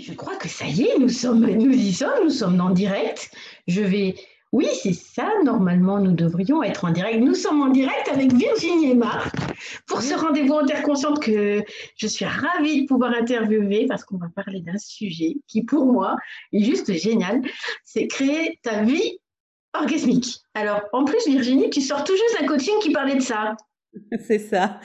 je crois que ça y est, nous sommes, nous y sommes, nous sommes en direct. Je vais, oui, c'est ça. Normalement, nous devrions être en direct. Nous sommes en direct avec Virginie et Marc pour ce rendez-vous interconsciente que je suis ravie de pouvoir interviewer parce qu'on va parler d'un sujet qui, pour moi, est juste génial. C'est créer ta vie orgasmique. Alors, en plus, Virginie, tu sors tout juste d'un coaching qui parlait de ça. C'est ça.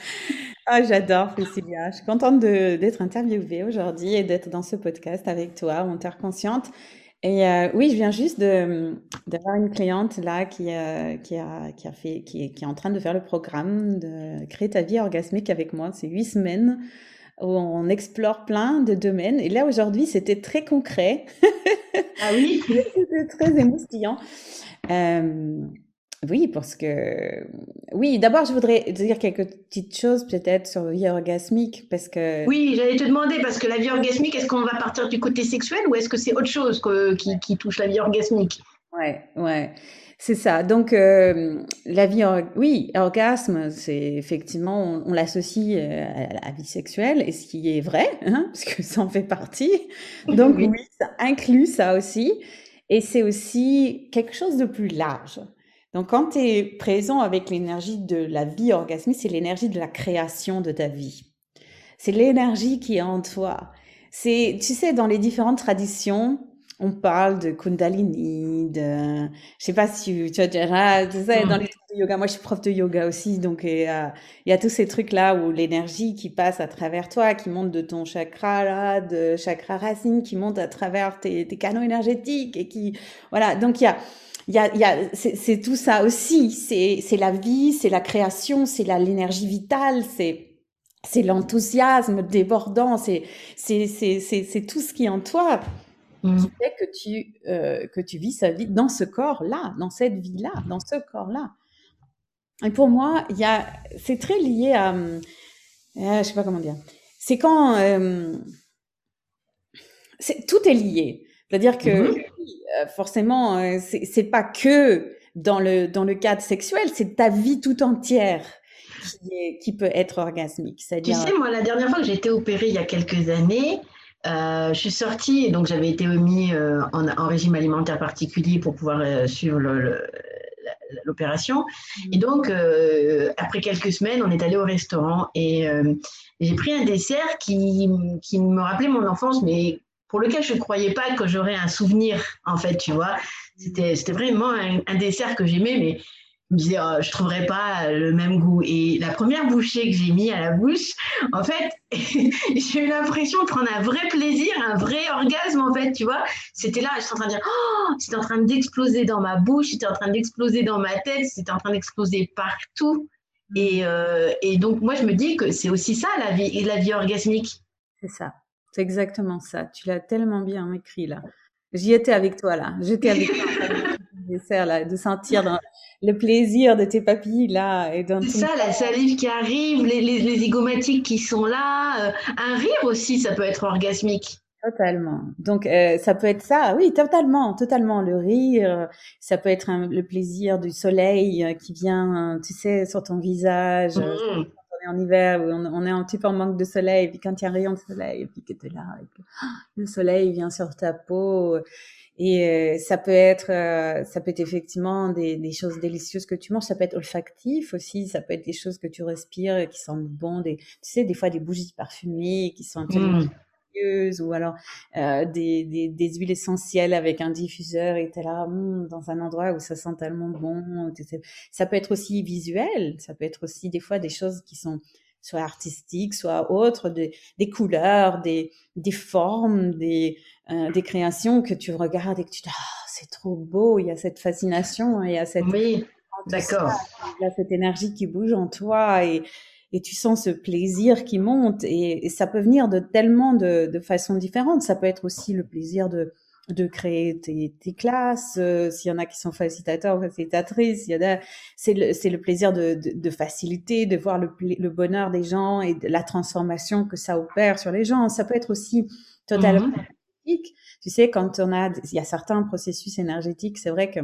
Ah, j'adore, Cécilia. Je suis contente d'être interviewée aujourd'hui et d'être dans ce podcast avec toi, Monteur Consciente. Et euh, oui, je viens juste d'avoir une cliente là qui, euh, qui, a, qui, a fait, qui, qui, est en train de faire le programme de créer ta vie orgasmique avec moi. C'est huit semaines où on explore plein de domaines. Et là, aujourd'hui, c'était très concret. Ah oui C'était très émoustillant. Euh, oui, parce que oui, d'abord je voudrais dire quelques petites choses peut-être sur la vie orgasmique parce que oui, j'allais te demander parce que la vie orgasmique, est-ce qu'on va partir du côté sexuel ou est-ce que c'est autre chose qui, touche la vie orgasmique? Ouais, ouais, c'est ça. Donc euh, la vie, oui, orgasme, c'est effectivement on, l'associe euh, à la vie sexuelle et ce qui est vrai, hein, parce que ça en fait partie. Donc oui, ça inclut ça aussi. Et c'est aussi quelque chose de plus large. Donc, quand tu es présent avec l'énergie de la vie orgasmique, c'est l'énergie de la création de ta vie. C'est l'énergie qui est en toi. C'est, tu sais, dans les différentes traditions, on parle de Kundalini, de, je sais pas si tu, tu vois, tu sais, dans les trucs de yoga. Moi, je suis prof de yoga aussi, donc il y a, il y a tous ces trucs là où l'énergie qui passe à travers toi, qui monte de ton chakra là, de chakra racine, qui monte à travers tes, tes canaux énergétiques et qui, voilà. Donc il y a, il y a, il y a c'est tout ça aussi. C'est la vie, c'est la création, c'est l'énergie vitale, c'est c'est l'enthousiasme débordant, c'est c'est c'est c'est tout ce qui est en toi qui mmh. fait que tu euh, que tu vis sa vie dans ce corps là, dans cette vie là, dans ce corps là. Et pour moi, il y a c'est très lié à euh, je sais pas comment dire. C'est quand euh, tout est lié. C'est-à-dire que mmh euh, forcément, euh, c'est pas que dans le dans le cadre sexuel, c'est ta vie tout entière qui, est, qui peut être orgasmique. Tu sais, moi, la dernière fois que j'ai été opérée il y a quelques années, euh, je suis sortie, donc j'avais été remis en, en, régime alimentaire particulier pour pouvoir suivre l'opération. Mmh. Et donc, après quelques semaines, on est allé au restaurant et j'ai pris un dessert qui, qui me rappelait mon enfance, mais pour lequel je ne croyais pas que j'aurais un souvenir, en fait, tu vois. C'était, vraiment un, dessert que j'aimais, mais je me disais, oh, je ne trouverais pas le même goût. Et la première bouchée que j'ai mis à la bouche, en fait, j'ai eu l'impression de prendre un vrai plaisir, un vrai orgasme, en fait, tu vois. C'était là, j'étais en train de dire, oh, c'était en train d'exploser dans ma bouche, c'était en train d'exploser dans ma tête, c'était en train d'exploser partout. Et, euh, et donc, moi, je me dis que c'est aussi ça, la vie, la vie orgasmique. C'est ça. C'est exactement ça. Tu l'as tellement bien écrit là. J'y étais avec toi là. J'étais avec toi là, de sentir dans le plaisir de tes papilles là. Et C'est ça, la salive qui arrive, les, les, zygomatiques qui sont là. Euh, un rire aussi, ça peut être orgasmique. Totalement. Donc euh, ça peut être ça, oui, totalement, totalement. Le rire, ça peut être le plaisir du soleil euh, qui vient, tu sais, sur ton visage. Mmh en hiver où on, est un petit peu en manque de soleil, et puis quand il y a un rayon de soleil, et puis que tu es là, le soleil vient sur ta peau. Et euh, ça peut être, euh, ça peut être effectivement des, des, choses délicieuses que tu manges. Ça peut être olfactif aussi. Ça peut être des choses que tu respires et qui sentent bon. Des, tu sais, des fois des bougies parfumées qui sont mmh ou alors euh, des, des, des, huiles essentielles avec un diffuseur et t'es là hmm, dans un endroit où ça sent tellement bon. Ça peut être aussi visuel, ça peut être aussi des fois des choses qui sont soit artistiques, soit autres, des, des couleurs, des, des formes, des, euh, des créations que tu regardes et que tu dis ah c'est trop beau, il y a cette fascination, il y a cette oui, d'accord, il y a cette énergie qui bouge en toi et et tu sens ce plaisir qui monte et, ça peut venir de tellement de, de façons différentes. Ça peut être aussi le plaisir de, de créer tes, tes classes, euh, s'il y en a qui sont facilitateurs ou facilitatrices, il y a c'est le, c'est le plaisir de, de, de, faciliter, de voir le, le bonheur des gens et de la transformation que ça opère sur les gens. Ça peut être aussi totalement mmh Tu sais, quand on a, il y a certains processus énergétiques, c'est vrai que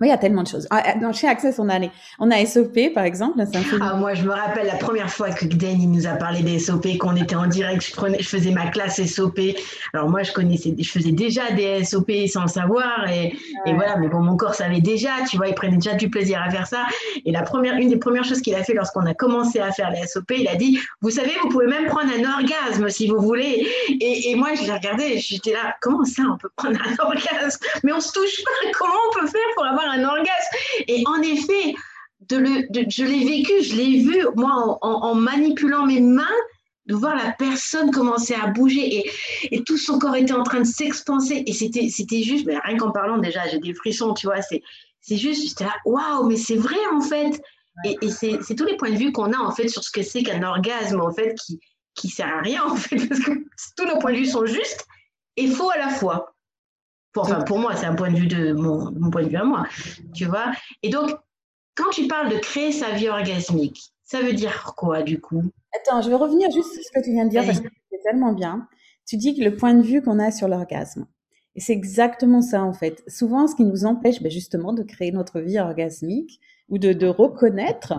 Oui, il y a tellement de choses. Ah, dans, chez Access, on a, les, on a SOP, par exemple. Ah, moi, je me rappelle la première fois que Dan il nous a parlé des SOP, qu'on était en direct, je, prenais, je faisais ma classe SOP. Alors moi, je connaissais, je faisais déjà des SOP sans le savoir. Et, et, voilà, mais bon, mon corps savait déjà, tu vois, il prenait déjà du plaisir à faire ça. Et la première, une des premières choses qu'il a fait lorsqu'on a commencé à faire les SOP, il a dit, vous savez, vous pouvez même prendre un orgasme si vous voulez. Et, et moi, je l'ai regardé, j'étais là, comment ça, on peut prendre un orgasme? Mais on se touche pas, comment on peut faire pour avoir un orgasme. Et en effet, de le, je l'ai vécu, je l'ai vu, moi, en, manipulant mes mains, de voir la personne commencer à bouger et, et tout son corps était en train de s'expanser. Et c'était, c'était juste, mais rien qu'en parlant déjà, j'ai des frissons, tu vois, c'est, c'est juste, j'étais là, waouh, mais c'est vrai en fait. Et, et c'est, c'est tous les points de vue qu'on a en fait sur ce que c'est qu'un orgasme en fait qui, qui sert à rien en fait, parce que tous nos points de vue sont justes et faux à la fois. Pour, enfin, pour moi, c'est un point de vue de mon, mon, point de vue à moi, tu vois. Et donc, quand tu parles de créer sa vie orgasmique, ça veut dire quoi du coup? Attends, je vais revenir juste sur ce que tu viens de dire parce que c'est tellement bien. Tu dis que le point de vue qu'on a sur l'orgasme. Et c'est exactement ça en fait. Souvent, ce qui nous empêche ben, justement de créer notre vie orgasmique ou de, de reconnaître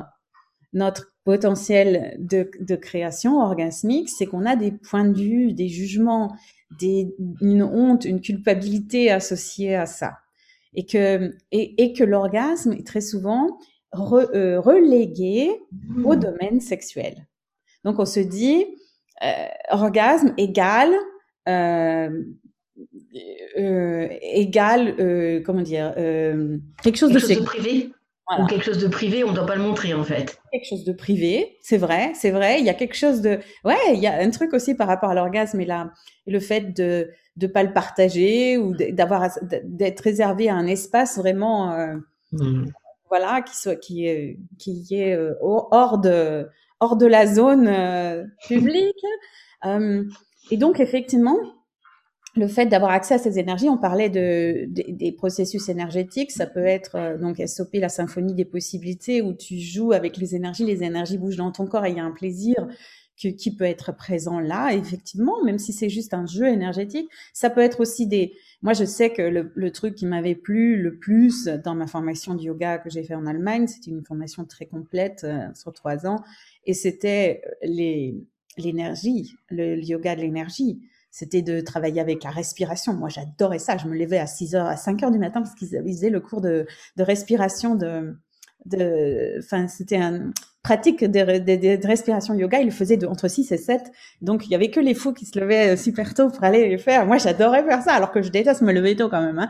notre potentiel de, de création orgasmique, c'est qu'on a des points de vue, des jugements, des, une honte, une culpabilité associée à ça. Et que, et, et que l'orgasme est très souvent euh, relégué au mmh. domaine sexuel. Donc on se dit, euh, orgasme égale, euh, euh égale, euh, comment dire, quelque chose, quelque chose de privé ou quelque chose de privé, on ne doit pas le montrer en fait. Quelque chose de privé, c'est vrai, c'est vrai. Il y a quelque chose de, ouais, il y a un truc aussi par rapport à l'orgasme et là, le fait de de pas le partager ou d'avoir d'être réservé à un espace vraiment, euh, mmh. voilà, qui soit qui est qui est euh, hors de hors de la zone euh, publique. et donc effectivement, le fait d'avoir accès à ces énergies, on parlait de, des processus énergétiques, ça peut être euh, donc SOP, la symphonie des possibilités, où tu joues avec les énergies, les énergies bougent dans ton corps et il y a un plaisir qui peut être présent là, effectivement, même si c'est juste un jeu énergétique. Ça peut être aussi des... Moi, je sais que le, le truc qui m'avait plu le plus dans ma formation de yoga que j'ai fait en Allemagne, c'était une formation très complète euh, sur trois ans, et c'était les l'énergie, le yoga de l'énergie c'était de travailler avec la respiration. Moi, j'adorais ça. Je me levais à 6 heures, à 5 heures du matin parce qu'ils faisaient le cours de, de respiration de, de, enfin, c'était une pratique de, de, respiration yoga. Ils le faisaient de, entre 6 et 7. Donc, il y avait que les fous qui se levaient super tôt pour aller le faire. Moi, j'adorais faire ça, alors que je déteste me lever tôt quand même. Hein.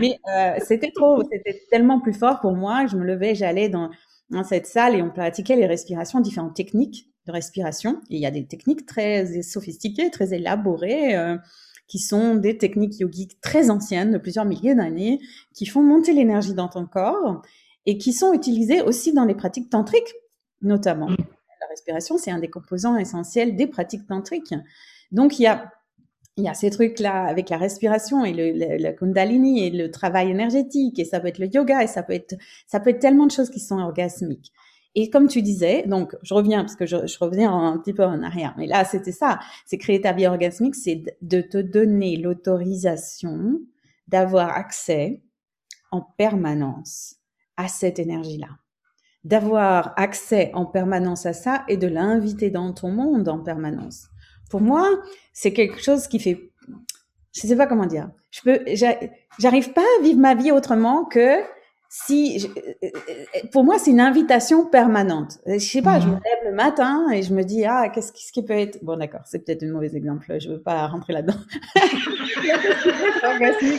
Mais euh, c'était trop, c'était tellement plus fort pour moi je me levais, j'allais dans, dans cette salle et on pratiquait les respirations, différentes techniques de respiration. Et il y a des techniques très sophistiquées, très élaborées, euh, qui sont des techniques yogiques très anciennes, de plusieurs milliers d'années, qui font monter l'énergie dans ton corps et qui sont utilisées aussi dans les pratiques tantriques, notamment. Mm. La respiration, c'est un des composants essentiels des pratiques tantriques. Donc, il y a il y a ces trucs-là avec la respiration et le, le, kundalini et le travail énergétique et ça peut être le yoga et ça peut être ça peut être tellement de choses qui sont orgasmiques. Et comme tu disais, donc je reviens parce que je, reviens un petit peu en arrière, mais là c'était ça, c'est créer ta vie orgasmique, c'est de te donner l'autorisation d'avoir accès en permanence à cette énergie-là, d'avoir accès en permanence à ça et de l'inviter dans ton monde en permanence. Pour moi, c'est quelque chose qui fait, je sais pas comment dire, je peux, j'arrive pas à vivre ma vie autrement que si, euh, euh, pour moi, c'est une invitation permanente. Je sais pas, je me mhm. lève le matin et je me dis, ah, qu'est-ce qui peut être, bon, d'accord, c'est peut-être un mauvais exemple, je veux pas rentrer là-dedans.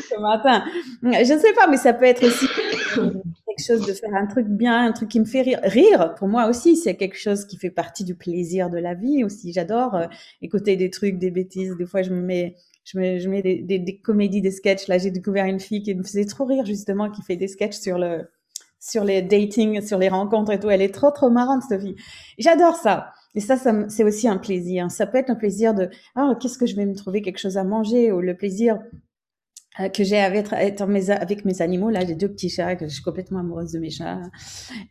ce matin. Je sais pas, mais ça peut être aussi quelque chose de faire un truc bien, un truc qui me fait rire. Rire, pour moi aussi, c'est quelque chose qui fait partie du plaisir de la vie aussi. J'adore euh, écouter des trucs, des bêtises. Des fois, je me mets je mets, je mets des, des, des comédies, des sketchs. Là, j'ai découvert une fille qui me faisait trop rire, justement, qui fait des sketchs sur le, sur les dating, sur les rencontres et tout. Elle est trop, trop marrante, cette fille. J'adore ça. Et ça, ça c'est aussi un plaisir. Ça peut être un plaisir de, ah, qu'est-ce que je vais me trouver quelque chose à manger ou le plaisir euh, que j'ai avec, avec mes animaux. Là, j'ai deux petits chats, que je suis complètement amoureuse de mes chats.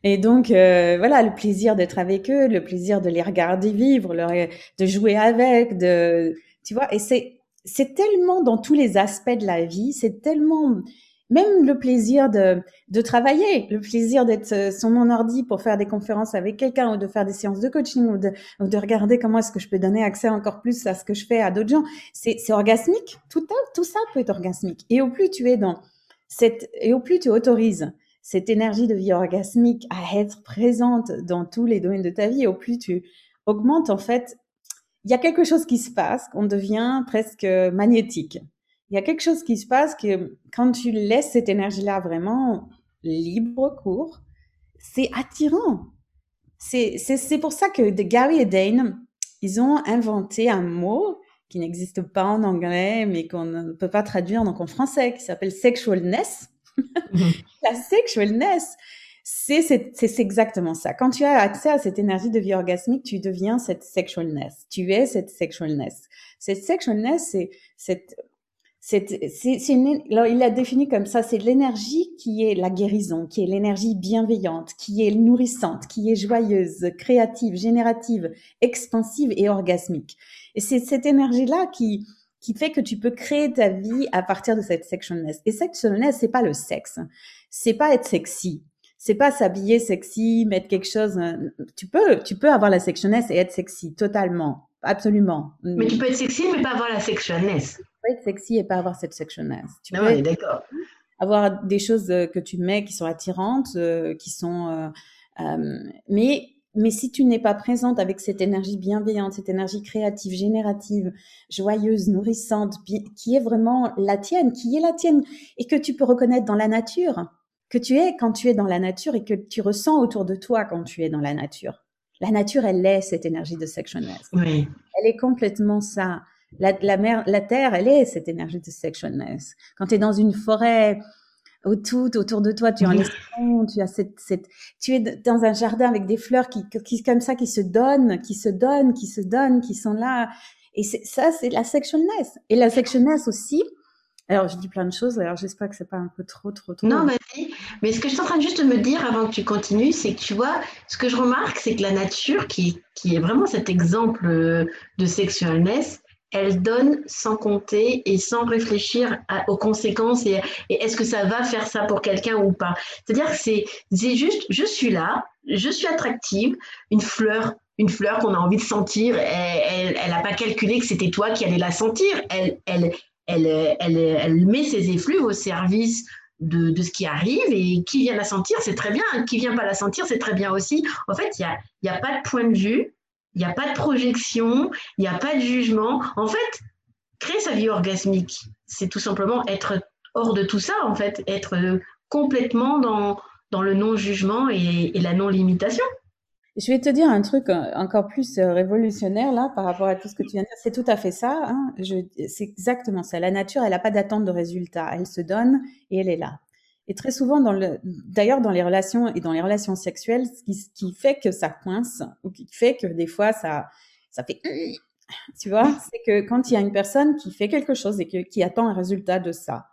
Et donc, euh, voilà, le plaisir d'être avec eux, le plaisir de les regarder vivre, de jouer avec, de, tu vois, et c'est, c'est tellement dans tous les aspects de la vie, c'est tellement même le plaisir de, travailler, le plaisir d'être euh, sur mon ordi pour faire des conférences avec quelqu'un ou de faire des séances de coaching ou de, regarder comment est-ce que je peux donner accès encore plus à ce que je fais à d'autres gens, c'est, c'est orgasmique. Tout, tout ça peut être orgasmique. Et au plus tu es dans cette, et au plus tu autorises cette énergie de vie orgasmique à être présente dans tous les domaines de ta vie, au plus tu augmentes en fait, il y a quelque chose qui se passe, qu'on devient presque magnétique il y a quelque chose qui se passe que quand tu laisses cette énergie-là vraiment libre cours, c'est attirant. C'est, pour ça que de Gary et Dane, ils ont inventé un mot qui n'existe pas en anglais, mais qu'on ne peut pas traduire donc en français, qui s'appelle sexualness. Mhm. La sexualness, c'est, c'est, c'est exactement ça. Quand tu as accès à cette énergie de vie orgasmique, tu deviens cette sexualness. Tu es cette sexualness. Cette sexualness, c'est cette c'est, c'est, il l'a défini comme ça, c'est l'énergie qui est la guérison, qui est l'énergie bienveillante, qui est nourrissante, qui est joyeuse, créative, générative, expansive et orgasmique. Et c'est cette énergie-là qui, qui fait que tu peux créer ta vie à partir de cette sexualness. Et sexualness, c'est pas le sexe. C'est pas être sexy. C'est pas s'habiller sexy, mettre quelque chose. Tu peux, tu peux avoir la sexualness et être sexy totalement, absolument. Mais tu peux être sexy mais pas avoir la sexualness être sexy et pas avoir cette sexualness. Tu ah peux d'accord. Avoir des choses euh, que tu mets qui sont attirantes, euh, qui sont, euh, mais mais si tu n'es pas présente avec cette énergie bienveillante, cette énergie créative, générative, joyeuse, nourrissante, qui est vraiment la tienne, qui est la tienne, et que tu peux reconnaître dans la nature, que tu es quand tu es dans la nature et que tu ressens autour de toi quand tu es dans la nature. La nature, elle est cette énergie de sexualness. Oui. Elle est complètement ça. La, la, mer, la terre, elle est cette énergie de sexualness. Quand tu es dans une forêt, tout autour de toi, tu as un tu as cette, cette, tu es dans un jardin avec des fleurs qui, qui, comme ça, qui se donnent, qui se donnent, qui se donnent, qui sont là. Et ça, c'est la sexualness. Et la sexualness aussi, alors, je dis plein de choses, alors j'espère que c'est pas un peu trop, trop, trop. Non, vas-y. Mais ce que je suis en train de juste de me dire avant que tu continues, c'est que tu vois, ce que je remarque, c'est que la nature, qui, qui est vraiment cet exemple de sexualness, elle donne sans compter et sans réfléchir aux conséquences et, est-ce que ça va faire ça pour quelqu'un ou pas. C'est-à-dire que c'est juste, je suis là, je suis attractive, une fleur, une fleur qu'on a envie de sentir, elle n'a pas calculé que c'était toi qui allais la sentir, elle, elle, elle, elle, met ses effluves au service de, de, ce qui arrive et qui vient la sentir, c'est très bien, qui vient pas la sentir, c'est très bien aussi. En fait, il n'y a, y a pas de point de vue, il n'y a pas de projection, il n'y a pas de jugement. En fait, créer sa vie orgasmique, c'est tout simplement être hors de tout ça, en fait, être complètement dans, dans le non-jugement et, la non-limitation. Je vais te dire un truc euh, encore plus euh, révolutionnaire là par rapport à tout ce que tu viens de dire. C'est tout à fait ça. Hein. C'est exactement ça. La nature, elle n'a pas d'attente de résultat. Elle se donne et elle est là. Et très souvent, d'ailleurs, dans les relations et dans les relations sexuelles, ce qui, fait que ça coince ou qui fait que des fois ça, ça fait, tu vois, c'est que quand il y a une personne qui fait quelque chose et qui attend un résultat de ça,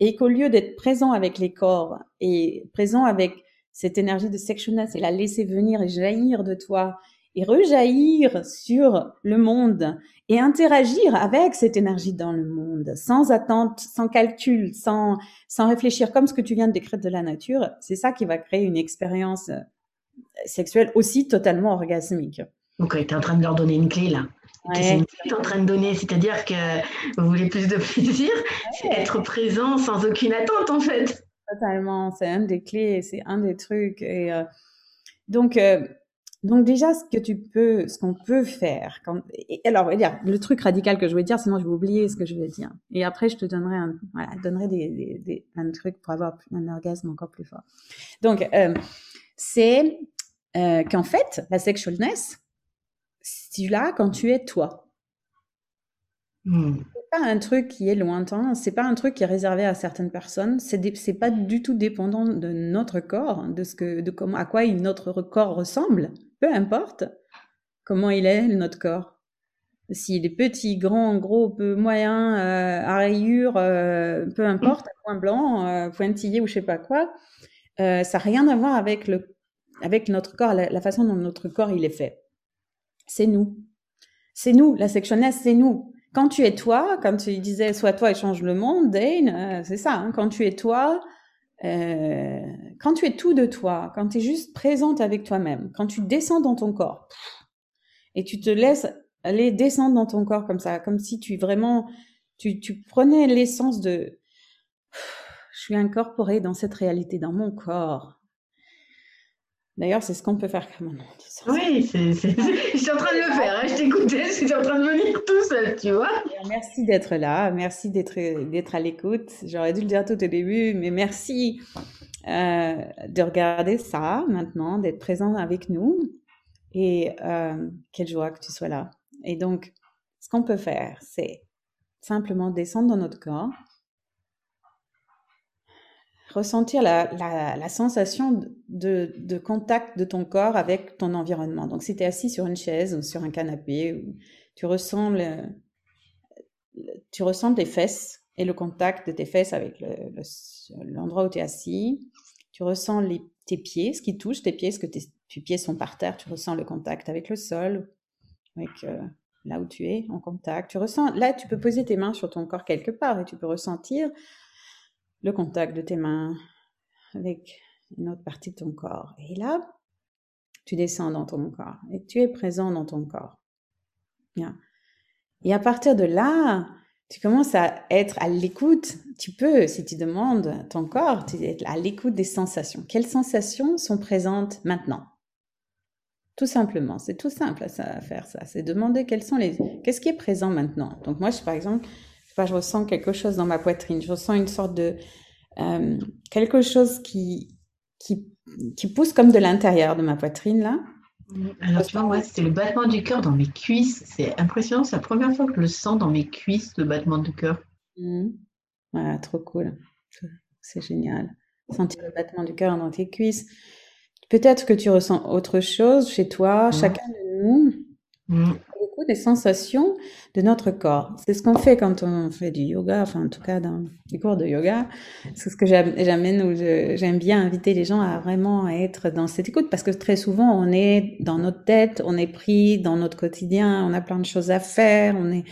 et qu'au lieu d'être présent avec les corps et présent avec cette énergie de sexualness et la laisser venir et jaillir de toi et rejaillir sur le monde et interagir avec cette énergie dans le monde, sans attente, sans calcul, sans, sans réfléchir, comme ce que tu viens de décrire de la nature, c'est ça qui va créer une expérience euh, sexuelle aussi totalement orgasmique. Ok, tu es en train de leur donner une clé là. C'est une clé que tu es en train de donner, c'est-à-dire que vous voulez plus de plaisir, c'est être présent sans aucune attente en fait. Totalement, c'est un des clés, c'est un des trucs. Et euh, donc, euh, donc déjà, ce que tu peux, ce qu'on peut faire, quand, alors, le truc radical que je voulais dire, sinon je vais oublier ce que je vais dire. Et après, je te donnerai un, voilà, donnerai des, des, un truc pour avoir un orgasme encore plus fort. Donc, euh, c'est qu'en fait, la sexualness, tu l'as quand tu es toi. Hmm. C'est pas un truc qui est lointain, c'est pas un truc qui est réservé à certaines personnes, c'est c'est pas du tout dépendant de notre corps, de ce que, de comment, à quoi notre corps ressemble peu importe comment il est, notre corps. S'il est petit, grand, gros, peu moyen, euh, à rayures, euh, peu importe, point blanc, euh, pointillé ou je sais pas quoi, ça n'a rien à voir avec, le, avec notre corps, la, façon dont notre corps il est fait. C'est nous. C'est nous, la sexualness, c'est nous. Quand tu es toi, comme tu disais, sois toi et change le monde, Dane, euh, c'est ça, hein, quand tu es toi, euh, quand tu es tout de toi, quand tu es juste présente avec toi-même, quand tu descends dans ton corps et tu te laisses aller descendre dans ton corps comme ça, comme si tu vraiment, tu, tu prenais l'essence de je suis incorporée dans cette réalité, dans mon corps. D'ailleurs, c'est ce qu'on peut faire comme un Oui, c'est, je suis en train de le faire. Hein. Je t'écoutais, je suis en train de venir tout seul, tu vois. Merci d'être là, merci d'être, d'être à l'écoute. J'aurais dû le dire tout au début, mais merci euh, de regarder ça maintenant, d'être présent avec nous. Et euh, quelle joie que tu sois là. Et donc, ce qu'on peut faire, c'est simplement descendre dans notre corps ressentir la, la, sensation de, de, contact de ton corps avec ton environnement. Donc, si tu es assis sur une chaise ou sur un canapé, tu ressens, le, tu ressens tes fesses et le contact de tes fesses avec l'endroit où tu es assis. Tu ressens les, tes pieds, ce qui touche tes pieds, ce que tes, pieds sont par terre. Tu ressens le contact avec le sol, avec euh, là où tu es en contact. Tu ressens, là, tu peux poser tes mains sur ton corps quelque part et tu peux ressentir le contact de tes mains avec une autre partie de ton corps. Et là, tu descends dans ton corps et tu es présent dans ton corps. Bien. Et à partir de là, tu commences à être à l'écoute. Tu peux, si tu demandes ton corps, tu es à l'écoute des sensations. Quelles sensations sont présentes maintenant? Tout simplement, c'est tout simple à faire ça. C'est demander quelles sont les, qu'est-ce qui est présent maintenant. Donc moi, je, par exemple, je ressens quelque chose dans ma poitrine. Je ressens une sorte de euh, quelque chose qui, qui, qui pousse comme de l'intérieur de ma poitrine là. Alors tu vois, c'est le battement du cœur dans mes cuisses. C'est impressionnant. C'est la première fois que je le sens dans mes cuisses, le battement du cœur. Mmh. trop cool. C'est génial. Sentir le battement du cœur dans tes cuisses. Peut-être que tu ressens autre chose chez toi, chacun de nous. Mmh des sensations de notre corps. C'est ce qu'on fait quand on fait du yoga, enfin en tout cas dans les cours de yoga. C'est ce que j'amène ou j'aime bien inviter les gens à vraiment être dans cette écoute parce que très souvent on est dans notre tête, on est pris dans notre quotidien, on a plein de choses à faire, on est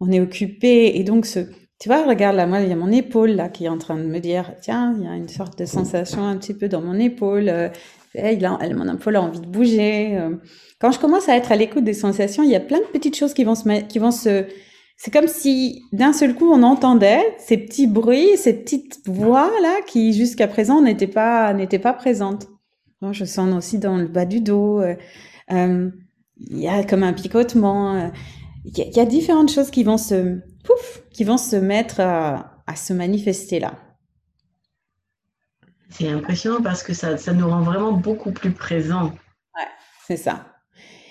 on est occupé et donc ce tu vois, regarde là, moi, il y a mon épaule là qui est en train de me dire, tiens, il y a une sorte de sensation un petit peu dans mon épaule. Il a, elle, mon épaule a envie de bouger. Euh. Quand je commence à être à l'écoute des sensations, il y a plein de petites choses qui vont se qui vont se c'est comme si d'un seul coup on entendait ces petits bruits, ces petites voix là qui jusqu'à présent n'étaient pas n'étaient pas présentes. je sens aussi dans le bas du dos, euh, euh, il y a comme un picotement. Il y, a différentes choses qui vont se pouf, qui vont se mettre à se manifester là. C'est impressionnant parce que ça, ça nous rend vraiment beaucoup plus présents. Ouais, c'est ça.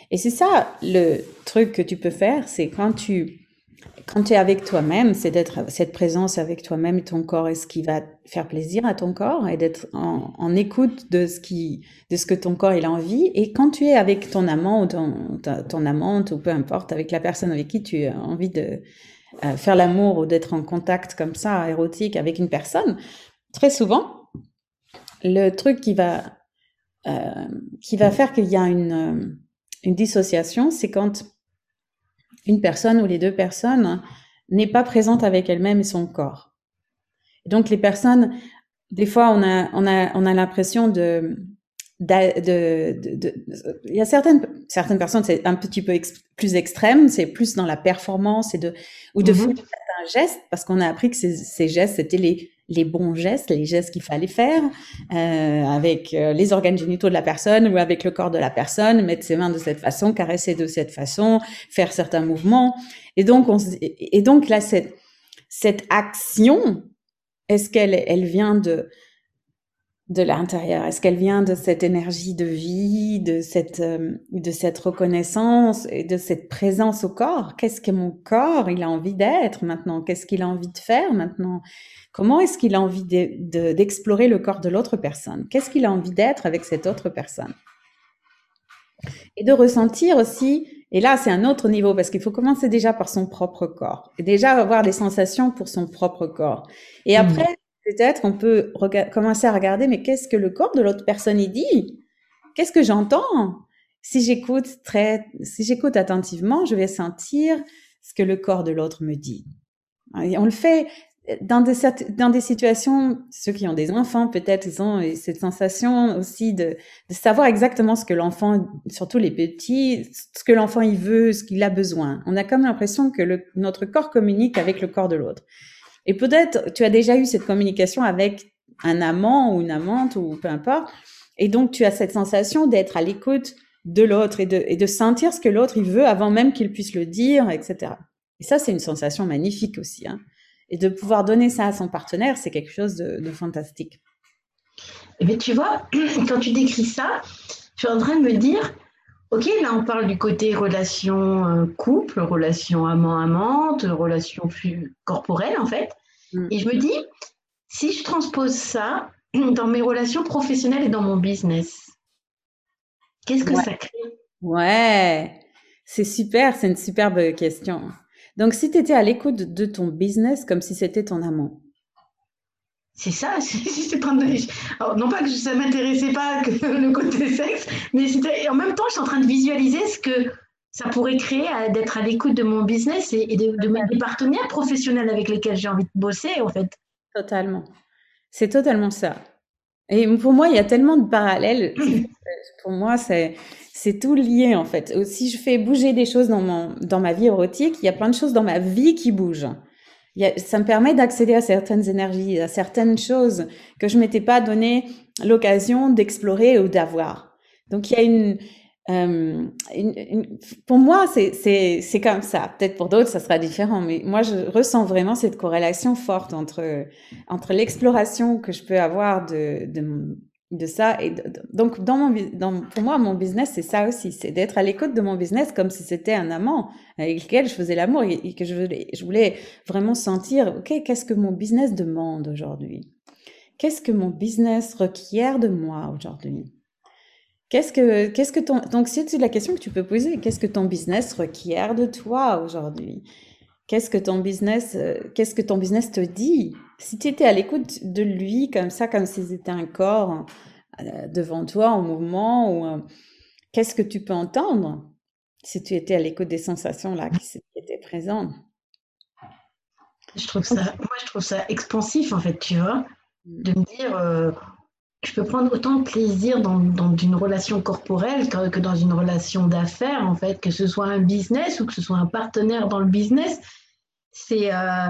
Et c'est ça le truc que tu peux faire, c'est quand tu quand tu es avec toi-même, c'est d'être cette présence avec toi-même et ton corps est ce qui va faire plaisir à ton corps et d'être en, écoute de ce qui de ce que ton corps a envie et quand tu es avec ton amant ou ton, ton amante ou peu importe avec la personne avec qui tu as envie de euh, faire l'amour ou d'être en contact comme ça érotique avec une personne, très souvent le truc qui va euh, qui va faire qu'il y a une une dissociation, c'est quand une personne ou les deux personnes n'est pas présente avec elle-même et son corps. donc les personnes, des fois, on a, on a, on a l'impression de, de, de, de, il y a certaines, certaines personnes, c'est un petit peu plus extrême, c'est plus dans la performance et de, ou de mm faire gestes, parce qu'on a appris que ces, ces gestes, c'était les, les bons gestes, les gestes qu'il fallait faire euh, avec euh, les organes génitaux de la personne ou avec le corps de la personne, mettre ses mains de cette façon, caresser de cette façon, faire certains mouvements. Et donc, on, et donc là, cette, cette action, est-ce qu'elle elle vient de de l'intérieur? Est-ce qu'elle vient de cette énergie de vie, de cette euh, de cette reconnaissance et de cette présence au corps? Qu'est-ce que mon corps il a envie d'être maintenant? Qu'est-ce qu'il a envie de faire maintenant? Comment est-ce qu'il a envie d'explorer le corps de l'autre personne? Qu'est-ce qu'il a envie d'être avec cette autre personne? Et de ressentir aussi, et là c'est un autre niveau parce qu'il faut commencer déjà par son propre corps, et déjà avoir des sensations pour son propre corps. Et mmh. Peut-être on peut commencer à regarder, mais qu'est-ce que le corps de l'autre personne y dit? Qu'est-ce que j'entends? Si j'écoute très, si j'écoute attentivement, je vais sentir ce que le corps de l'autre me dit. Et on le fait dans des, situations, ceux qui ont des enfants, peut-être, ils ont cette sensation aussi de, savoir exactement ce que l'enfant, surtout les petits, ce que l'enfant il veut, ce qu'il a besoin. On a comme l'impression que notre corps communique avec le corps de l'autre. Et peut-être tu as déjà eu cette communication avec un amant ou une amante ou peu importe. Et donc tu as cette sensation d'être à l'écoute de l'autre et de, de sentir ce que l'autre il veut avant même qu'il puisse le dire, etc. Et ça, c'est une sensation magnifique aussi. Hein. Et de pouvoir donner ça à son partenaire, c'est quelque chose de, fantastique. Et eh tu vois, quand tu décris ça, je suis en train de me dire, ok, là on parle du côté relation euh, couple, relation amant-amante, relation corporelle en fait. Mm. Et je me dis, si je transpose ça dans mes relations professionnelles et dans mon business, qu'est-ce que ça crée? Ouais, c'est super, c'est une superbe question. Donc, si tu étais à l'écoute de ton business comme si c'était ton amant. C'est ça, non pas que ça m'intéressait pas que le côté sexe, mais en même temps, je suis en train de visualiser ce que ça pourrait créer d'être à l'écoute de mon business et, de, de mes partenaires professionnels avec lesquels j'ai envie de bosser, en fait. Totalement. C'est totalement ça. Et pour moi, il y a tellement de parallèles. pour moi, c'est c'est tout lié en fait. Si je fais bouger des choses dans, mon, dans ma vie érotique, il y a plein de choses dans ma vie qui bougent. Ça me permet d'accéder à certaines énergies, à certaines choses que je m'étais pas donné l'occasion d'explorer ou d'avoir. Donc il y a une, euh, une, pour moi, c'est comme ça. Peut-être pour d'autres, ça sera différent, mais moi, je ressens vraiment cette corrélation forte entre, entre l'exploration que je peux avoir de, de, de ça. Et donc, dans mon, dans, pour moi, mon business, c'est ça aussi. C'est d'être à l'écoute de mon business comme si c'était un amant avec lequel je faisais l'amour et, que je voulais, je voulais vraiment sentir, OK, qu'est-ce que mon business demande aujourd'hui? Qu'est-ce que mon business requiert de moi aujourd'hui? Qu'est-ce que, qu'est-ce que ton, donc c'est la question que tu peux poser. Qu'est-ce que ton business requiert de toi aujourd'hui? Qu'est-ce que ton business, euh, qu'est-ce que ton business te dit? Si tu étais à l'écoute de lui comme ça, comme si c'était un corps euh, devant toi en mouvement, ou euh, qu'est-ce que tu peux entendre? Si tu étais à l'écoute des sensations là qui, étaient présentes Je trouve ça, moi je trouve ça expansif en fait, tu vois, mm. de me dire, je peux prendre autant de plaisir dans, dans une relation corporelle que, dans une relation d'affaires en fait, que ce soit un business ou que ce soit un partenaire dans le business c'est euh,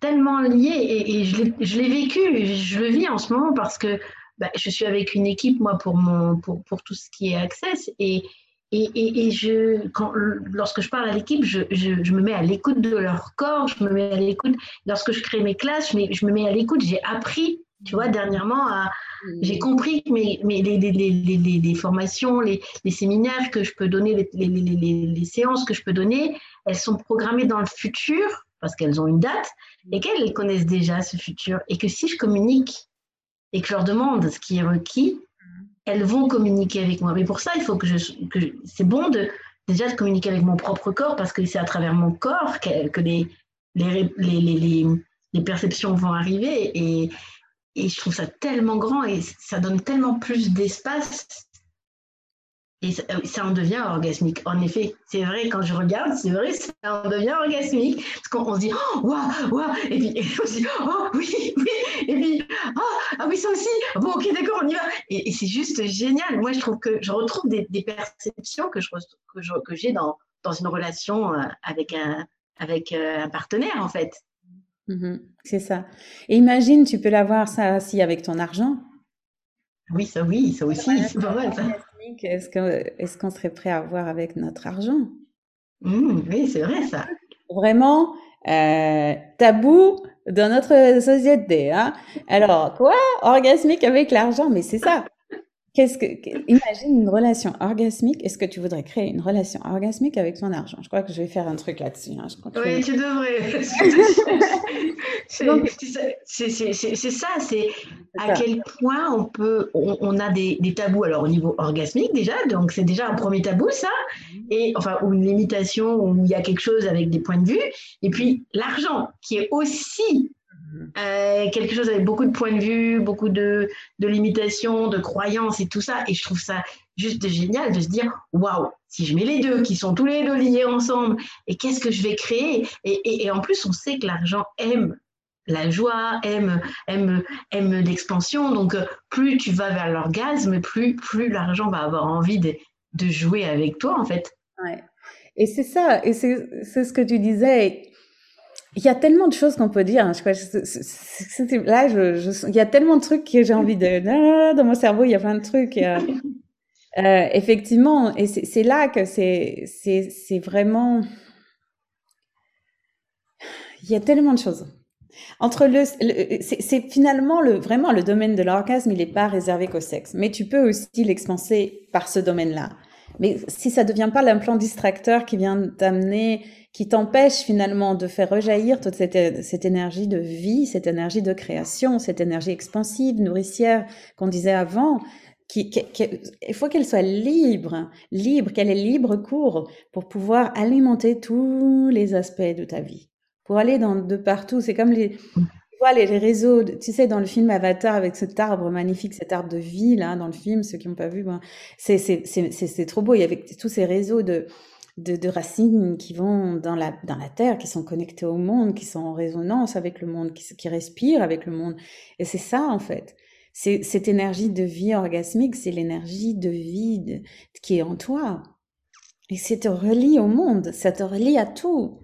tellement lié et, je l'ai vécu, je le vis en ce moment parce que bah, je suis avec une équipe, moi, pour, mon, pour, pour tout ce qui est Access. Et, et, et je, quand, lorsque je parle à l'équipe, je, je, je, me mets à l'écoute de leur corps, je me mets à l'écoute. Lorsque je crée mes classes, je, je me mets à l'écoute. J'ai appris, tu vois, dernièrement, à, j'ai compris que mes, mes les, les, les, les, formations, les, séminaires que je peux donner, les, séances que je peux donner, elles sont programmées dans le futur parce qu'elles ont une date et qu'elles connaissent déjà ce futur. Et que si je communique et que je leur demande ce qui est requis, elles vont communiquer avec moi. Mais pour ça, il faut que je. Que c'est bon de déjà de communiquer avec mon propre corps parce que c'est à travers mon corps que, que les, les, les, les, perceptions vont arriver. Et, et je trouve ça tellement grand et ça donne tellement plus d'espace et euh, ça, en devient orgasmique. En effet, c'est vrai, quand je regarde, c'est vrai, ça en devient orgasmique. Parce qu'on se dit, oh, waouh, waouh, et puis on se dit, oh, oui, oui, et puis, oh, ah oui, ça aussi, bon, ok, d'accord, on y va. Et, c'est juste génial. Moi, je trouve que je retrouve des, perceptions que, je, que, j'ai dans, dans une relation euh, avec un, avec euh, un partenaire, en fait. Mmh c'est ça. Et imagine, tu peux l'avoir ça aussi avec ton argent. Oui, ça oui, ça aussi, c'est pas mal ça. Est-ce qu'on serait prêt à avoir avec notre argent? Mmh, Oui, c'est vrai ça. Vraiment euh, tabou dans notre société. Hein. Alors, quoi Orgasmique avec l'argent, mais c'est ça. Qu'est-ce que, imagine une relation orgasmique. Est-ce que tu voudrais créer une relation orgasmique avec ton argent? Je crois que je vais faire un truc là-dessus. Hein. oui, tu devrais. c'est ça, c'est à quel point on peut, on, a des, des, tabous. Alors au niveau orgasmique déjà, donc c'est déjà un premier tabou ça, et enfin ou une limitation où il y a quelque chose avec des points de vue. Et puis l'argent qui est aussi euh, quelque chose avec beaucoup de points de vue, beaucoup de, de limitations, de croyances et tout ça. Et je trouve ça juste génial de se dire waouh, si je mets les deux qui sont tous les deux liés ensemble, et qu'est-ce que je vais créer? Et, en plus, on sait que l'argent aime la joie, aime, aime, aime l'expansion. Donc, euh, plus tu vas vers l'orgasme, plus, plus l'argent va avoir envie de, de, jouer avec toi, en fait. Et c'est ça, et c'est ce que tu disais. Il y a tellement de choses qu'on peut dire. Hein. Je, là, je, il y a tellement de trucs que j'ai envie de. Dans mon cerveau, il y a plein de trucs. Euh, euh, effectivement, et c'est là que c'est vraiment. Il y a tellement de choses. Entre le, c'est finalement le vraiment le domaine de l'orgasme, il n'est pas réservé qu'au sexe, mais tu peux aussi l'expanser par ce domaine-là. Mais si ça devient pas l'implant distracteur qui vient t'amener, qui t'empêche finalement de faire rejaillir toute cette, énergie de vie, cette énergie de création, cette énergie expansive, nourricière qu'on disait avant, qui, il faut qu'elle soit libre, libre, qu'elle ait libre cours pour pouvoir alimenter tous les aspects de ta vie, pour aller dans, de partout. C'est comme les, vois, les, réseaux, tu sais, dans le film Avatar, avec cet arbre magnifique, cet arbre de vie, là, dans le film, ceux qui n'ont pas vu, ben, c'est trop beau. Il y avait tous ces réseaux de, de, de, racines qui vont dans la, dans la terre, qui sont connectés au monde, qui sont en résonance avec le monde, qui, qui respirent avec le monde. Et c'est ça, en fait. C'est cette énergie de vie orgasmique, c'est l'énergie de vie qui est en toi. Et c'est te relie au monde, ça te relie à tout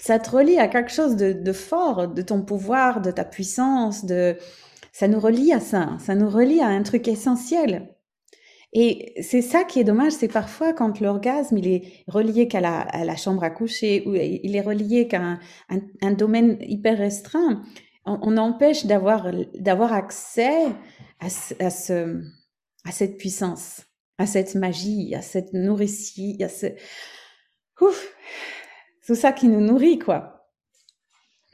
ça te relie à quelque chose de, fort, de ton pouvoir, de ta puissance, de, ça nous relie à ça, ça nous relie à un truc essentiel. Et c'est ça qui est dommage, c'est parfois quand l'orgasme il est relié qu'à la, chambre à coucher ou il est relié qu'à un, domaine hyper restreint, on, empêche d'avoir d'avoir accès à, à, ce, à cette puissance, à cette magie, à cette nourricie, à ce Ouf tout ça qui nous nourrit, quoi.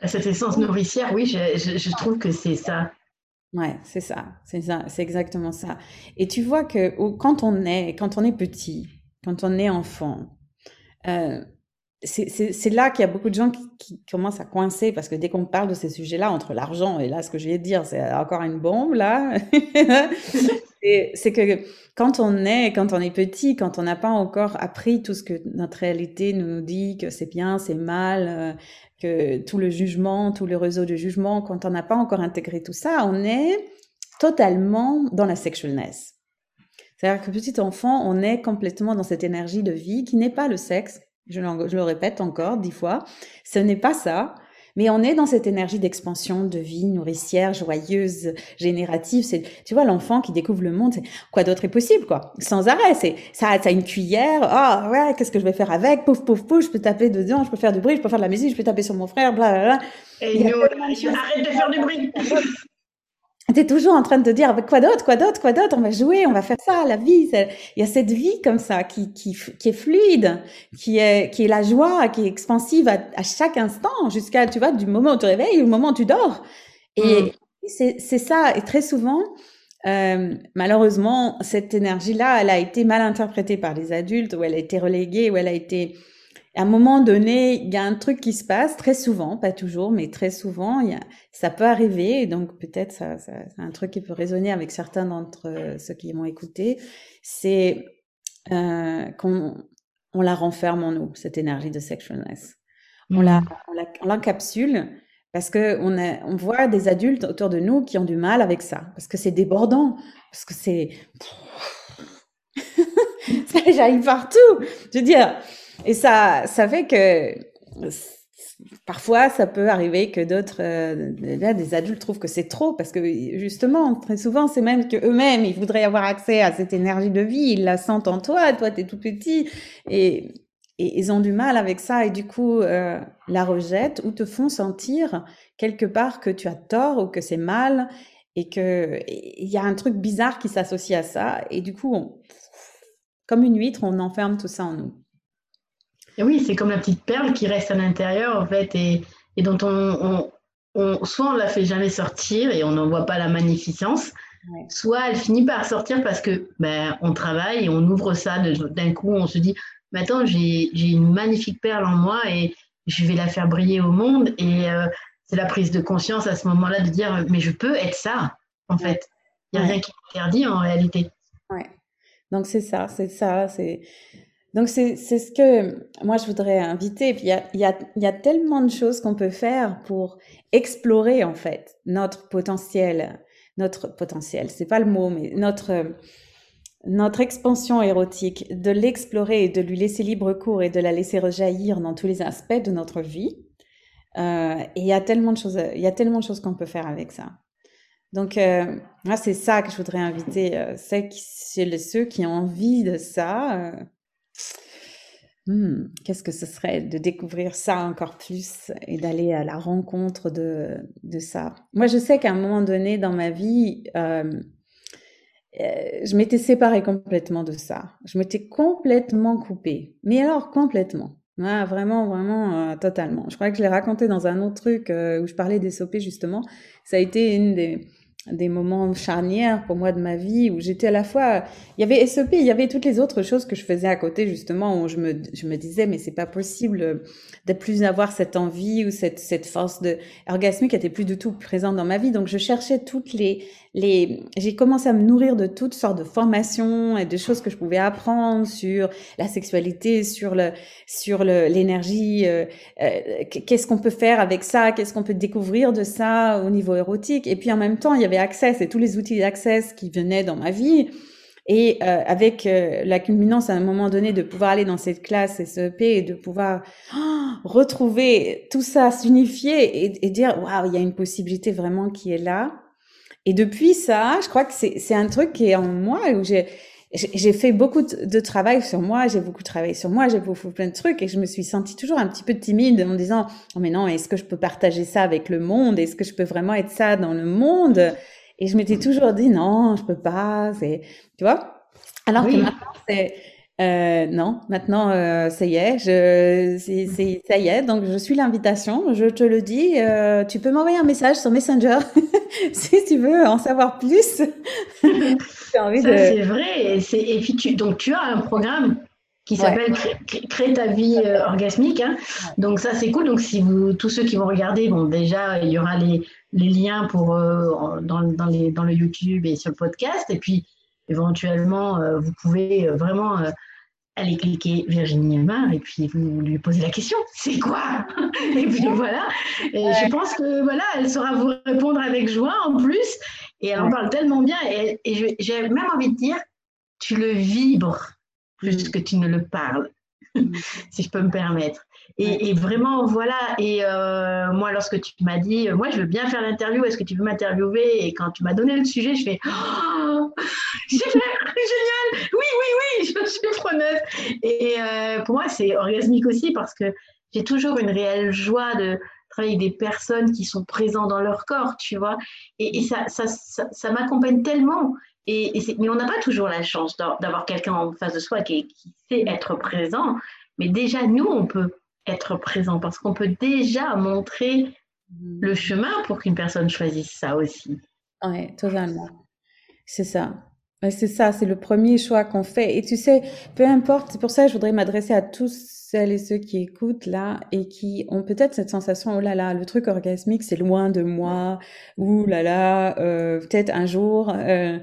Cette essence nourricière, oui, je, trouve que c'est ça. Ouais, c'est ça, c'est ça, c'est exactement ça. Et tu vois que quand on est, quand on est petit, quand on est enfant, euh, c'est là qu'il y a beaucoup de gens qui, commencent à coincer parce que dès qu'on parle de ces sujets-là, entre l'argent et là, ce que je de dire, c'est encore une bombe là. c'est que quand on est, quand on est petit, quand on n'a pas encore appris tout ce que notre réalité nous dit, que c'est bien, c'est mal, euh, que tout le jugement, tout le réseau de jugement, quand on n'a pas encore intégré tout ça, on est totalement dans la sexualness. C'est-à-dire que petit enfant, on est complètement dans cette énergie de vie qui n'est pas le sexe, je le, répète encore dix fois, ce n'est pas ça. Mais on est dans cette énergie d'expansion, de vie nourricière, joyeuse, générative. C'est, tu vois, l'enfant qui découvre le monde, c'est quoi d'autre est possible, quoi, sans arrêt. C'est ça, ça a une cuillère. Ah ouais, qu'est-ce que je vais faire avec? Pouf, pouf, pouf. Je peux taper dedans, je peux faire du bruit, je peux faire de la musique, je peux taper sur mon frère, bla bla bla. Et nous, arrête de faire du bruit. Tu es toujours en train de te dire quoi d'autre, quoi d'autre, quoi d'autre, on va jouer, on va faire ça, la vie. Il y a cette vie comme ça qui, qui, qui est fluide, qui est, qui est la joie, qui est expansive à, chaque instant, jusqu'à, tu vois, du moment où tu réveilles au moment où tu dors. Et mm. c'est ça. Et très souvent, euh, malheureusement, cette énergie-là, elle a été mal interprétée par les adultes, ou elle a été reléguée, ou elle a été à un moment donné, il y a un truc qui se passe très souvent, pas toujours, mais très souvent, il y a, ça peut arriver. donc peut-être ça, ça c'est un truc qui peut résonner avec certains d'entre euh, ceux qui m'ont écouté. C'est euh, qu'on on la renferme en nous cette énergie de sexualness. On la, mmh. on l'encapsule parce que on, a, on voit des adultes autour de nous qui ont du mal avec ça, parce que c'est débordant, parce que c'est ça jaillit partout. Je veux dire et ça, ça fait que parfois, ça peut arriver que d'autres, euh, des adultes trouvent que c'est trop parce que justement, très souvent, c'est même que eux-mêmes, ils voudraient avoir accès à cette énergie de vie, ils la sentent en toi, toi, tu es tout petit. Et, et, ils ont du mal avec ça. Et du coup, euh, la rejettent ou te font sentir quelque part que tu as tort ou que c'est mal et que il y a un truc bizarre qui s'associe à ça. Et du coup, comme une huître, on enferme tout ça en nous oui, c'est comme la petite perle qui reste à l'intérieur, en fait, et, dont on, on, soit on la fait jamais sortir et on n'en voit pas la magnificence, soit elle finit par sortir parce que ben, on travaille et on ouvre ça d'un coup, on se dit, mais attends, j'ai une magnifique perle en moi et je vais la faire briller au monde. Et euh, c'est la prise de conscience à ce moment-là de dire mais je peux être ça en fait. Il n'y a rien qui m'interdit en réalité. Ouais. Donc c'est ça, c'est ça, c'est donc c'est ce que moi je voudrais inviter. il y a, y, a, y a tellement de choses qu'on peut faire pour explorer en fait notre potentiel, notre potentiel, c'est pas le mot, mais notre notre expansion érotique, de l'explorer et de lui laisser libre cours et de la laisser rejaillir dans tous les aspects de notre vie. Euh, et il y a tellement de choses, il y a tellement de choses qu'on peut faire avec ça. Donc, euh, moi, c'est ça que je voudrais inviter. Euh, c'est ceux qui ont envie de ça. Hmm, qu'est-ce que ce serait de découvrir ça encore plus et d'aller à la rencontre de, ça? Moi, je sais qu'à un moment donné dans ma vie, euh, je m'étais séparée complètement de ça. Je m'étais complètement coupée. Mais alors complètement. vraiment, vraiment, euh, totalement. Je crois que je l'ai raconté dans un autre truc euh, où je parlais des SOP justement. Ça a été une des, des moments charnières pour moi de ma vie où j'étais à la fois il y avait SEP il y avait toutes les autres choses que je faisais à côté justement où je me je me disais mais c'est pas possible de plus avoir cette envie ou cette cette force de orgasmique qui était plus du tout présente dans ma vie. Donc je cherchais toutes les les j'ai commencé à me nourrir de toutes sortes de formations et de choses que je pouvais apprendre sur la sexualité sur le sur l'énergie euh, euh, qu'est-ce qu'on peut faire avec ça qu'est-ce qu'on peut découvrir de ça au niveau érotique et puis en même temps il y avait Access et tous les outils d'Access qui venaient dans ma vie. Et euh, avec euh, la culminance à un moment donné de pouvoir aller dans cette classe SEP et de pouvoir oh, retrouver tout ça, s'unifier et, et, dire waouh, il y a une possibilité vraiment qui est là. Et depuis ça, je crois que c'est un truc qui est en moi où j'ai j'ai fait beaucoup de travail sur moi, j'ai beaucoup travaillé sur moi, j'ai beaucoup plein de trucs et je me suis sentie toujours un petit peu timide en me disant oh mais non, est-ce que je peux partager ça avec le monde? Est-ce que je peux vraiment être ça dans le monde? Et je m'étais toujours dit non, je peux pas, c'est tu vois? Alors que maintenant c'est euh, non, maintenant euh, ça y est, je, c'est, ça y est, donc je suis l'invitation, je te le dis, euh, tu peux m'envoyer un message sur Messenger si tu veux en savoir plus. envie ça, c'est vrai, et, puis tu, donc tu as un programme qui s'appelle Crée ta vie euh, orgasmique. Hein. Donc ça c'est cool. Donc si vous tous ceux qui vont regarder, bon déjà il y aura les, les liens pour euh, dans, dans, les, dans le YouTube et sur le podcast. Et puis éventuellement vous pouvez vraiment allez cliquer Virginie Elmar et puis vous lui posez la question, c'est quoi? Et puis voilà. Et je pense que voilà, elle saura vous répondre avec joie en plus. Et elle en parle tellement bien. Et, j'ai même envie de dire, tu le vibres plus mm. que tu ne le parles, si je peux me permettre. Et, vraiment, voilà. Et euh, moi, lorsque tu m'as dit, moi, je veux bien faire l'interview, est-ce que tu veux m'interviewer? Et quand tu m'as donné le sujet, je fais, oh, génial, oui, oui, oui, je suis preneuse. Et euh, pour moi, c'est orgasmique aussi parce que j'ai toujours une réelle joie de travailler avec des personnes qui sont présentes dans leur corps, tu vois. Et, ça, ça, ça, m'accompagne tellement. Et, mais on n'a pas toujours la chance d'avoir quelqu'un en face de soi qui, qui sait être présent. Mais déjà, nous, on peut être présent parce qu'on peut déjà montrer le chemin pour qu'une personne choisisse ça aussi. Oui, totalement. C'est ça. C'est ça, c'est le premier choix qu'on fait. Et tu sais, peu importe, c'est pour ça que je voudrais m'adresser à tous celles et ceux qui écoutent là et qui ont peut-être cette sensation, oh là là, le truc orgasmique, c'est loin de moi, ou là là, euh, peut-être un jour. Euh,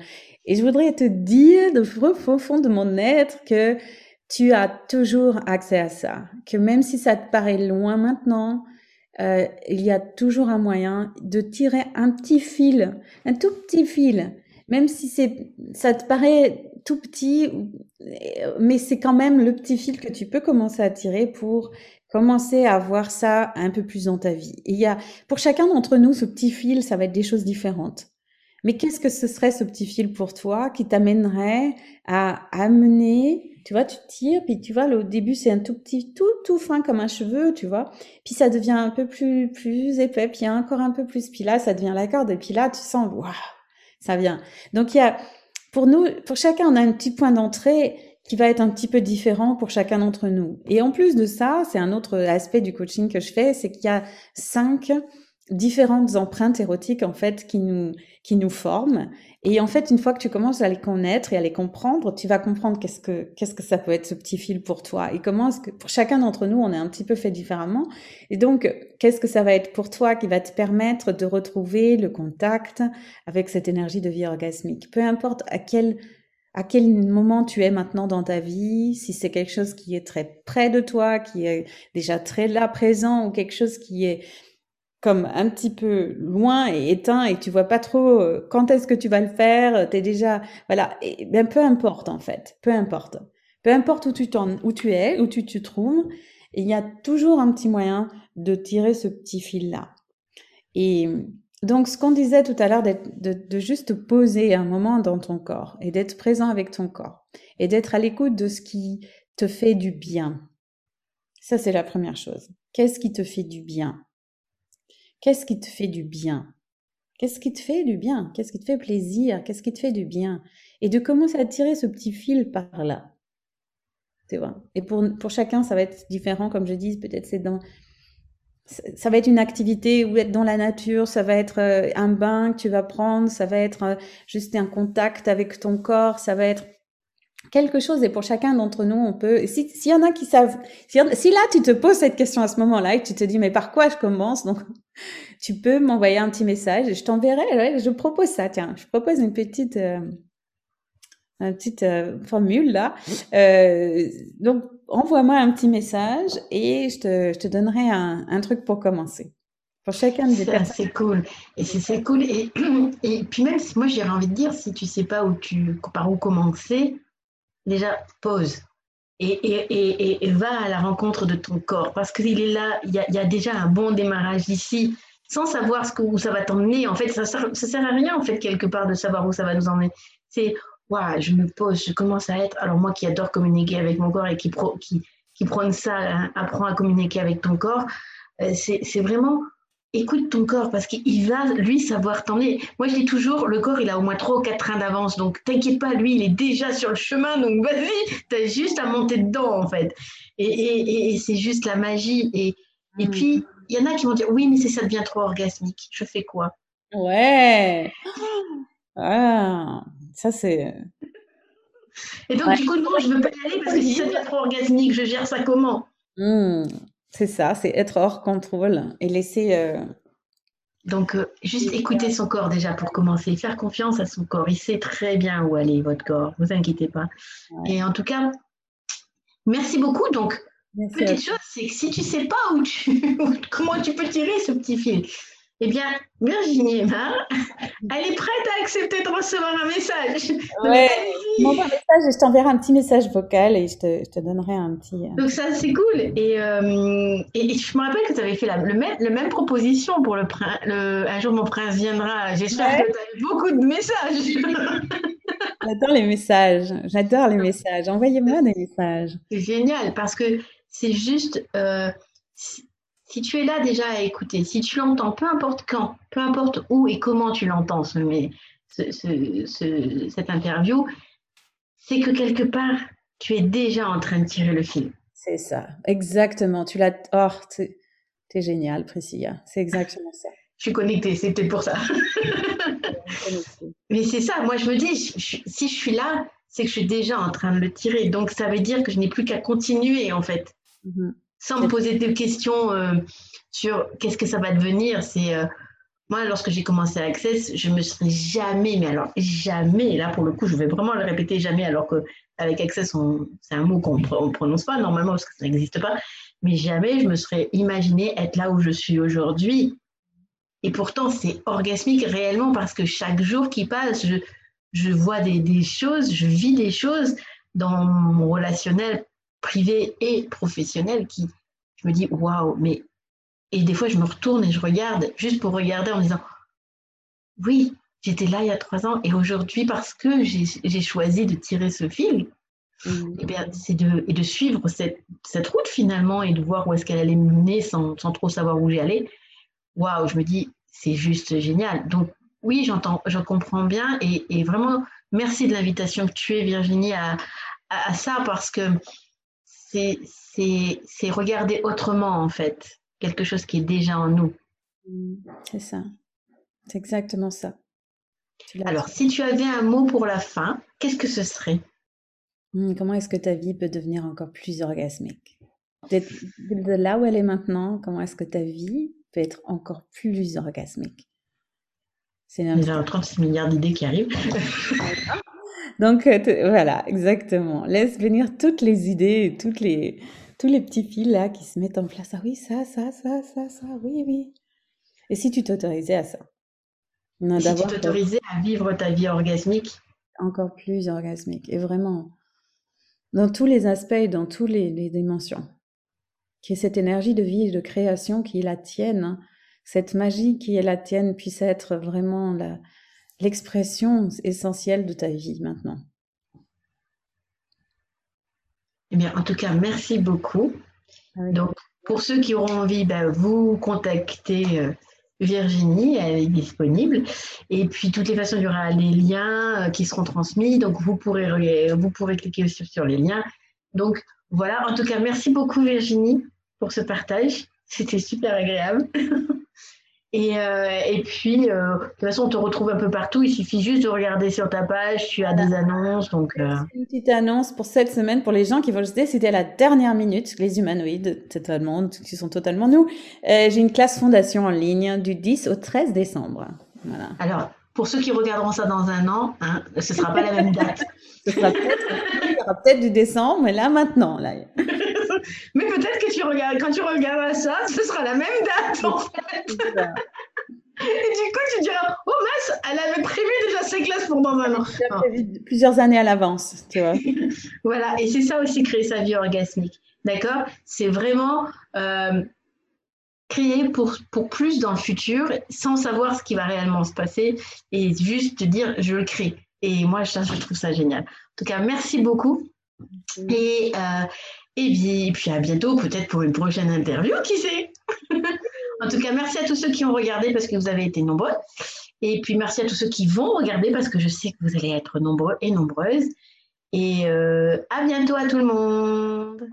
et je voudrais te dire de au fond de mon être que tu as toujours accès à ça. Que même si ça te paraît loin maintenant, euh, il y a toujours un moyen de tirer un petit fil, un tout petit fil, même si c'est, ça te paraît tout petit, mais c'est quand même le petit fil que tu peux commencer à tirer pour commencer à voir ça un peu plus dans ta vie. il y a, pour chacun d'entre nous, ce petit fil, ça va être des choses différentes. Mais qu'est-ce que ce serait ce petit fil pour toi qui t'amènerait à amener tu vois, tu tires, puis tu vois, au début, c'est un tout petit, tout, tout fin comme un cheveu, tu vois. Puis ça devient un peu plus, plus épais, puis encore un peu plus. Puis là, ça devient la corde. Et puis là, tu sens, waouh, ça vient. Donc il y a, pour nous, pour chacun, on a un petit point d'entrée qui va être un petit peu différent pour chacun d'entre nous. Et en plus de ça, c'est un autre aspect du coaching que je fais, c'est qu'il y a cinq différentes empreintes érotiques en fait qui nous qui nous forment. Et en fait une fois que tu commences à les connaître et à les comprendre tu vas comprendre qu'est-ce que qu'est-ce que ça peut être ce petit fil pour toi et comment est-ce que pour chacun d'entre nous on est un petit peu fait différemment. Et donc qu'est-ce que ça va être pour toi qui va te permettre de retrouver le contact avec cette énergie de vie orgasmique? Peu importe à quel à quel moment tu es maintenant dans ta vie, si c'est quelque chose qui est très près de toi, qui est déjà très là présent ou quelque chose qui est comme un petit peu loin et éteint et tu vois pas trop euh, quand est-ce que tu vas le faire, tu es déjà voilà, et, ben peu importe en fait, peu importe. Peu importe où tu t'en où tu es, où tu te trouves, il y a toujours un petit moyen de tirer ce petit fil là. Et donc, ce qu'on disait tout à l'heure, de, de, juste poser un moment dans ton corps et d'être présent avec ton corps et d'être à l'écoute de ce qui te fait du bien. Ça, c'est la première chose. Qu'est-ce qui te fait du bien? Qu'est-ce qui te fait du bien? Qu'est-ce qui te fait du bien? Qu'est-ce qui te fait plaisir? Qu'est-ce qui te fait du bien? Et de commencer à tirer ce petit fil par là. Tu vois? Et pour, pour chacun, ça va être différent, comme je dis, peut-être c'est dans ça va être une activité ou être dans la nature, ça va être euh, un bain que tu vas prendre, ça va être euh, juste un contact avec ton corps, ça va être quelque chose. Et pour chacun d'entre nous, on peut. S'il y en a qui savent, si, là tu te poses cette question à ce moment-là et tu te dis mais par quoi je commence, donc tu peux m'envoyer un petit message et je t'enverrai. je propose ça. Tiens, je propose une petite. Euh, une petite formule là. Euh, donc envoie-moi un petit message et je te, je te donnerai un, un, truc pour commencer. Pour chacun des personnes. C'est cool. Et c'est cool. Et, et puis même, moi, j'aurais envie de dire, si tu sais pas où tu, par où commencer, déjà, pause. Et, va à la rencontre de ton corps. Parce qu'il est là, il y, a, déjà un bon démarrage ici sans savoir ce que, où ça va t'emmener. En fait, ça ne sert à rien, en fait, quelque part, de savoir où ça va nous emmener. C'est je me pose, je commence à être. Alors, moi qui adore communiquer avec mon corps et qui, pro, qui, qui prône ça, hein, apprends à communiquer avec ton corps, euh, c'est vraiment écoute ton corps parce qu'il va, lui, savoir t'emmener. Moi, je dis toujours, le corps, il a au moins trois ou quatre trains d'avance. Donc, t'inquiète pas, lui, il est déjà sur le chemin. Donc, vas-y, t'as juste à monter dedans, en fait. Et, et, et c'est juste la magie. Et, et mm. puis, il y en a qui vont dire, oui, mais si ça devient trop orgasmique, je fais quoi? Ouais. Ah, ça c'est. Et donc, du coup, non, je ne veux pas y aller parce que si ça devient trop orgasmique, je gère ça comment? Mmh, C'est ça, c'est être hors contrôle et laisser. Euh, donc, euh, juste écouter son corps déjà pour commencer, faire confiance à son corps. Il sait très bien où aller, votre corps, ne vous inquiétez pas. Et en tout cas, merci beaucoup. Donc, petite chose, c'est que si tu ne sais pas où tu, comment tu peux tirer ce petit fil, eh bien, Virginie Emma, elle est prête à accepter de recevoir un message. Ouais, m'envoie un message et je t'enverrai un petit message vocal et je te, je te donnerai un petit. Euh, Donc, ça, c'est cool. Et, euh, et, je me rappelle que tu avais fait la le même, le même proposition pour le, le, Un jour, mon prince viendra. J'espère que tu as eu beaucoup de messages. J'adore les messages. J'adore les messages. Envoyez-moi des messages. C'est génial parce que c'est juste. Euh, si tu es là déjà à écouter, si tu l'entends, peu importe quand, peu importe où et comment tu l'entends, ce, ce, cette interview, c'est que quelque part, tu es déjà en train de tirer le fil. C'est ça, exactement. Tu l'as. Oh, t'es génial, Priscilla. C'est exactement ça. Je suis connectée, c'est peut-être pour ça. Mais c'est ça, moi je me dis, si je suis là, c'est que je suis déjà en train de le tirer. Donc ça veut dire que je n'ai plus qu'à continuer en fait. Mm-hmm sans me poser de questions euh, sur qu'est-ce que ça va devenir. C'est euh, moi, lorsque j'ai commencé à Access, je me serais jamais, mais alors jamais, là pour le coup, je vais vraiment le répéter jamais, alors qu'avec Access, c'est un mot qu'on ne prononce pas normalement parce que ça n'existe pas, mais jamais je me serais imaginé être là où je suis aujourd'hui. Et pourtant, c'est orgasmique réellement parce que chaque jour qui passe, je, vois des choses, je vis des choses dans mon relationnel privé et professionnel qui, je me dis, waouh, mais. Et des fois, je me retourne et je regarde, juste pour regarder en me disant, oui, j'étais là il y a trois ans et aujourd'hui, parce que j'ai choisi de tirer ce fil, mmh. et eh bien, de, et de suivre cette, cette, route finalement et de voir où est-ce qu'elle allait me mener sans, sans, trop savoir où j'allais. Waouh, je me dis, c'est juste génial. Donc, oui, j'entends, je comprends bien et, et, vraiment, merci de l'invitation que tu es, Virginie, à, à ça parce que c'est regarder autrement, en fait, quelque chose qui est déjà en nous. C'est ça. C'est exactement ça. Alors, si tu avais un mot pour la fin, qu'est-ce que ce serait? Mmh, Comment est-ce que ta vie peut devenir encore plus orgasmique? De là où elle est maintenant, comment est-ce que ta vie peut être encore plus orgasmique? C'est déjà 36 milliards d'idées qui arrivent. Donc euh, voilà, exactement. Laisse venir toutes les idées, toutes les, tous les petits fils là qui se mettent en place. Ah oui, ça, ça, ça, ça, ça, oui, oui. Et si tu t'autorisais à ça? Si tu t'autorisais à vivre ta vie orgasmique? Encore plus orgasmique. Et vraiment, dans tous les aspects, dans toutes les, les dimensions. Que cette énergie de vie et de création qui est la tienne, hein, cette magie qui est la tienne puisse être vraiment la, l'expression essentielle de ta vie maintenant. Eh bien, en tout cas, merci beaucoup. Donc, pour ceux qui auront envie, ben, vous contactez euh, Virginie, elle est disponible. Et puis, de toutes les façons, il y aura les liens euh, qui seront transmis. Donc, vous pourrez, vous pourrez cliquer sur, sur les liens. Donc, voilà. En tout cas, merci beaucoup, Virginie, pour ce partage. C'était super agréable. Et, euh, et puis, euh, de toute façon, on te retrouve un peu partout. Il suffit juste de regarder sur ta page. Tu as des annonces. Donc, euh... Une petite annonce pour cette semaine pour les gens qui veulent se C'était à la dernière minute. Les humanoïdes, totalement, qui sont totalement nous. Euh, J'ai une classe fondation en ligne du 10 au 13 décembre. Voilà. Alors, pour ceux qui regarderont ça dans un an, hein, ce sera pas la même date. ce sera peut-être peut du décembre, mais là, maintenant. Là. Mais peut-être que tu regardes, quand tu regarderas ça, ce sera la même date en fait. Et du coup, tu diras, oh mince, elle avait prévu déjà ses classes pour dans un an. Plusieurs années à l'avance, tu vois. voilà, et c'est ça aussi créer sa vie orgasmique. D'accord? C'est vraiment euh, créer pour, pour plus dans le futur sans savoir ce qui va réellement se passer et juste te dire, je le crée. Et moi, je, je trouve ça génial. En tout cas, merci beaucoup. Et, euh, et puis à bientôt, peut-être pour une prochaine interview, qui sait? En tout cas, merci à tous ceux qui ont regardé parce que vous avez été nombreux. Et puis merci à tous ceux qui vont regarder parce que je sais que vous allez être nombreux et nombreuses. Et euh, à bientôt à tout le monde.